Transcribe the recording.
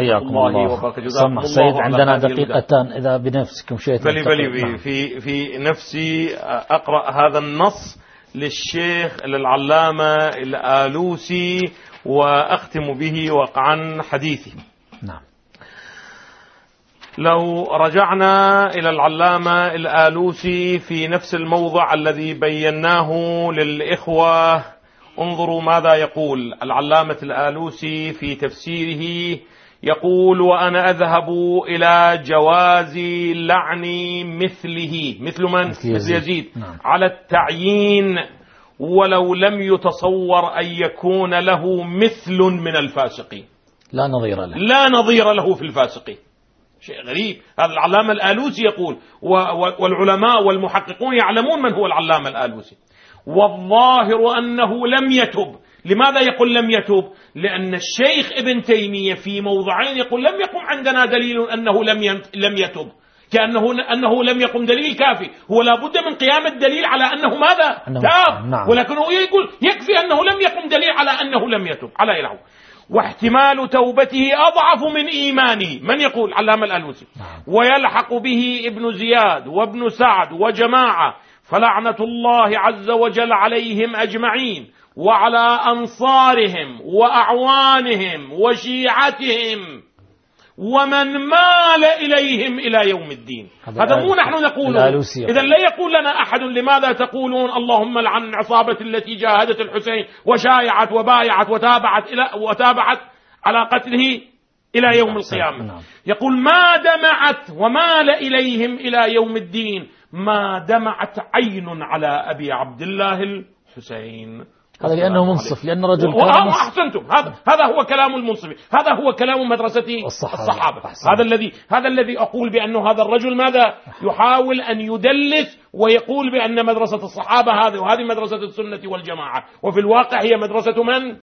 حياكم الله, وبارك جزاكم الله سيد عندنا دقيقتان إذا بنفسكم شيء بلي بلي. في في نفسي أقرأ هذا النص للشيخ للعلامة الآلوسي وأختم به وقعا حديثي. نعم. لو رجعنا إلى العلامة الآلوسي في نفس الموضع الذي بيناه للإخوة انظروا ماذا يقول العلامة الآلوسي في تفسيره. يقول وأنا أذهب إلى جواز لعن مثله. مثل من؟ مثل يزيد, يزيد. نعم. على التعيين ولو لم يتصور أن يكون له مثل من الفاسقين. لا نظير له. لا نظير له في الفاسقين. شيء غريب. هذا العلامة الآلوسي يقول والعلماء والمحققون يعلمون من هو العلامة الآلوسي. والظاهر أنه لم يتب. لماذا يقول لم يتب؟ لأن الشيخ ابن تيمية في موضعين يقول لم يقم عندنا دليل أنه لم لم يتب. كأنه أنه لم يقم دليل كافي. هو لابد من قيام الدليل على أنه ماذا؟ تاب. نعم. ولكنه يقول يكفي أنه لم يقم دليل على أنه لم يتب. على إله واحتمال توبته أضعف من إيمانه. من يقول؟ علامة الألوسي. نعم. ويلحق به ابن زياد وابن سعد وجماعة. فلعنة الله عز وجل عليهم أجمعين وعلى أنصارهم وأعوانهم وشيعتهم ومن مال إليهم إلى يوم الدين. هذا مو نحن نقول إذا لا يقول لنا أحد لماذا تقولون اللهم لعن عصابة التي جاهدت الحسين وشايعت وبايعت وتابعت إلى وتابعت على قتله إلى يوم القيامة. نعم. يقول ما دمعت ومال إليهم إلى يوم الدين. ما دمعت عين على أبي عبد الله الحسين. هذا لأنه منصف لأن رجل كان أحسنتم. هذا هذا هو كلام المنصف. هذا هو كلام مدرسة الصحابة, الصحابة. هذا الذي هذا الذي أقول بأنه هذا الرجل ماذا؟ يحاول أن يدلس ويقول بأن مدرسة الصحابة هذه وهذه مدرسة السنة والجماعة. وفي الواقع هي مدرسة من؟